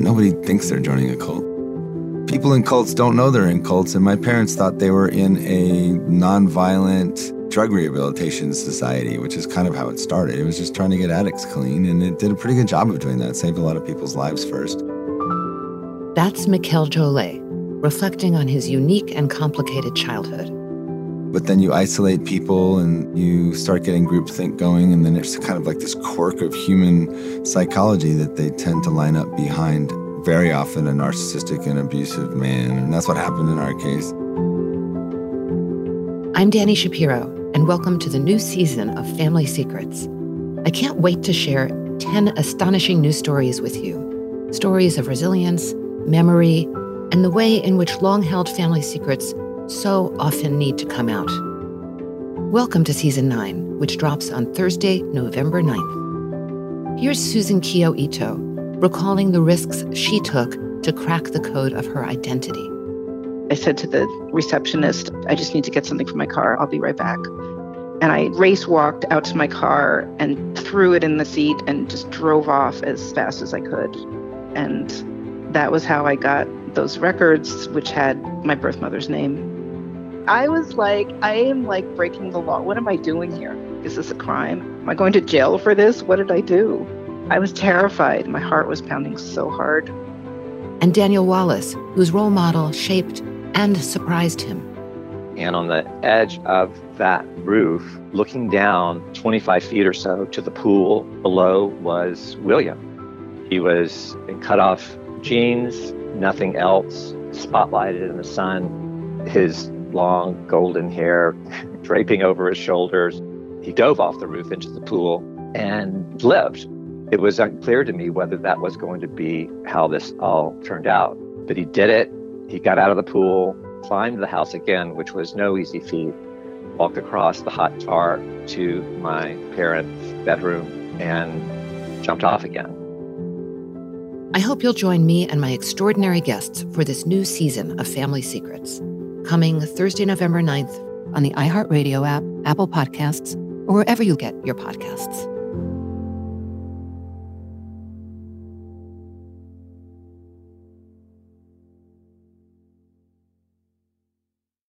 nobody thinks they're joining a cult. People in cults don't know they're in cults, and my parents thought they were in a nonviolent drug rehabilitation society, which is kind of how it started. It was just trying to get addicts clean, and it did a pretty good job of doing that. saved a lot of people's lives first. That's Mikhail Jolet, reflecting on his unique and complicated childhood. But then you isolate people and you start getting groupthink going, and then it's kind of like this quirk of human psychology that they tend to line up behind very often a narcissistic and abusive man. And that's what happened in our case. I'm Danny Shapiro, and welcome to the new season of Family Secrets. I can't wait to share 10 astonishing new stories with you stories of resilience, memory, and the way in which long held family secrets so often need to come out. Welcome to Season 9, which drops on Thursday, November 9th. Here's Susan Kiyo Ito recalling the risks she took to crack the code of her identity. I said to the receptionist, I just need to get something from my car. I'll be right back. And I race walked out to my car and threw it in the seat and just drove off as fast as I could. And that was how I got those records, which had my birth mother's name. I was like, I am like breaking the law. What am I doing here? Is this a crime? Am I going to jail for this? What did I do? I was terrified. My heart was pounding so hard. And Daniel Wallace, whose role model shaped and surprised him. And on the edge of that roof, looking down 25 feet or so to the pool below, was William. He was in cut off jeans, nothing else, spotlighted in the sun, his long golden hair draping over his shoulders. He dove off the roof into the pool and lived. It was unclear to me whether that was going to be how this all turned out. But he did it. He got out of the pool, climbed the house again, which was no easy feat, walked across the hot tar to my parents' bedroom, and jumped off again. I hope you'll join me and my extraordinary guests for this new season of Family Secrets, coming Thursday, November 9th on the iHeartRadio app, Apple Podcasts, or wherever you get your podcasts.